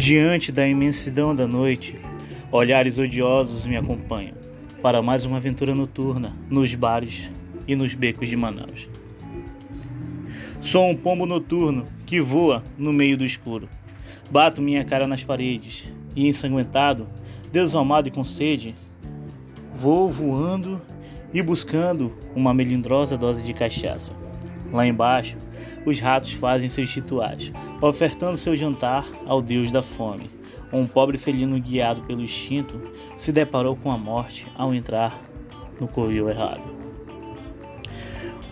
Diante da imensidão da noite, olhares odiosos me acompanham para mais uma aventura noturna nos bares e nos becos de Manaus. Sou um pombo noturno que voa no meio do escuro. Bato minha cara nas paredes e, ensanguentado, desalmado e com sede, vou voando e buscando uma melindrosa dose de cachaça. Lá embaixo, os ratos fazem seus rituais, ofertando seu jantar ao deus da fome. Um pobre felino guiado pelo instinto se deparou com a morte ao entrar no covil errado.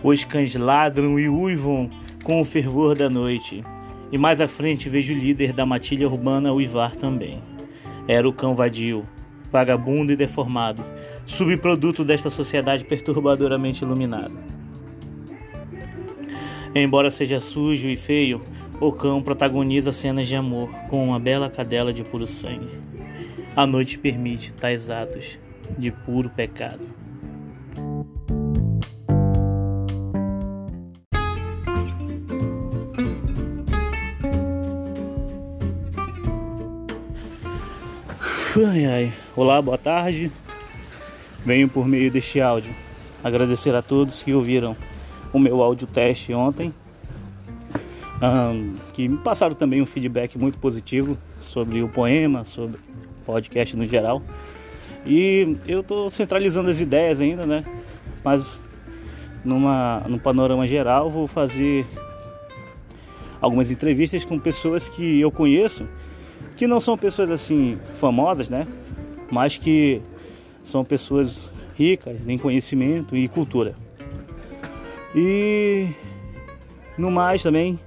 Os cães ladram e uivam com o fervor da noite, e mais à frente vejo o líder da matilha urbana uivar também. Era o cão vadio, vagabundo e deformado, subproduto desta sociedade perturbadoramente iluminada. Embora seja sujo e feio, o cão protagoniza cenas de amor com uma bela cadela de puro sangue. A noite permite tais atos de puro pecado. Ai, ai. Olá, boa tarde. Venho por meio deste áudio agradecer a todos que ouviram o meu áudio teste ontem, um, que me passaram também um feedback muito positivo sobre o poema, sobre o podcast no geral. E eu estou centralizando as ideias ainda, né? Mas numa, no panorama geral vou fazer algumas entrevistas com pessoas que eu conheço, que não são pessoas assim famosas, né? Mas que são pessoas ricas em conhecimento e cultura. E no mais também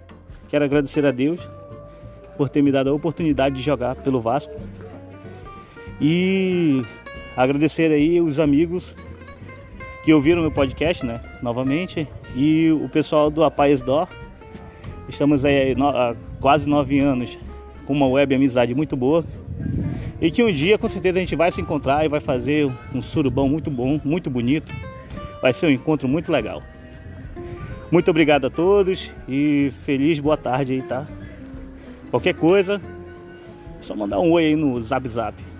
quero agradecer a Deus por ter me dado a oportunidade de jogar pelo Vasco. E agradecer aí os amigos que ouviram meu podcast, né, novamente, e o pessoal do Apais Dó. Estamos aí há quase nove anos com uma web amizade muito boa. E que um dia com certeza a gente vai se encontrar e vai fazer um surubão muito bom, muito bonito. Vai ser um encontro muito legal. Muito obrigado a todos e feliz boa tarde aí, tá? Qualquer coisa, é só mandar um oi aí no Zap Zap.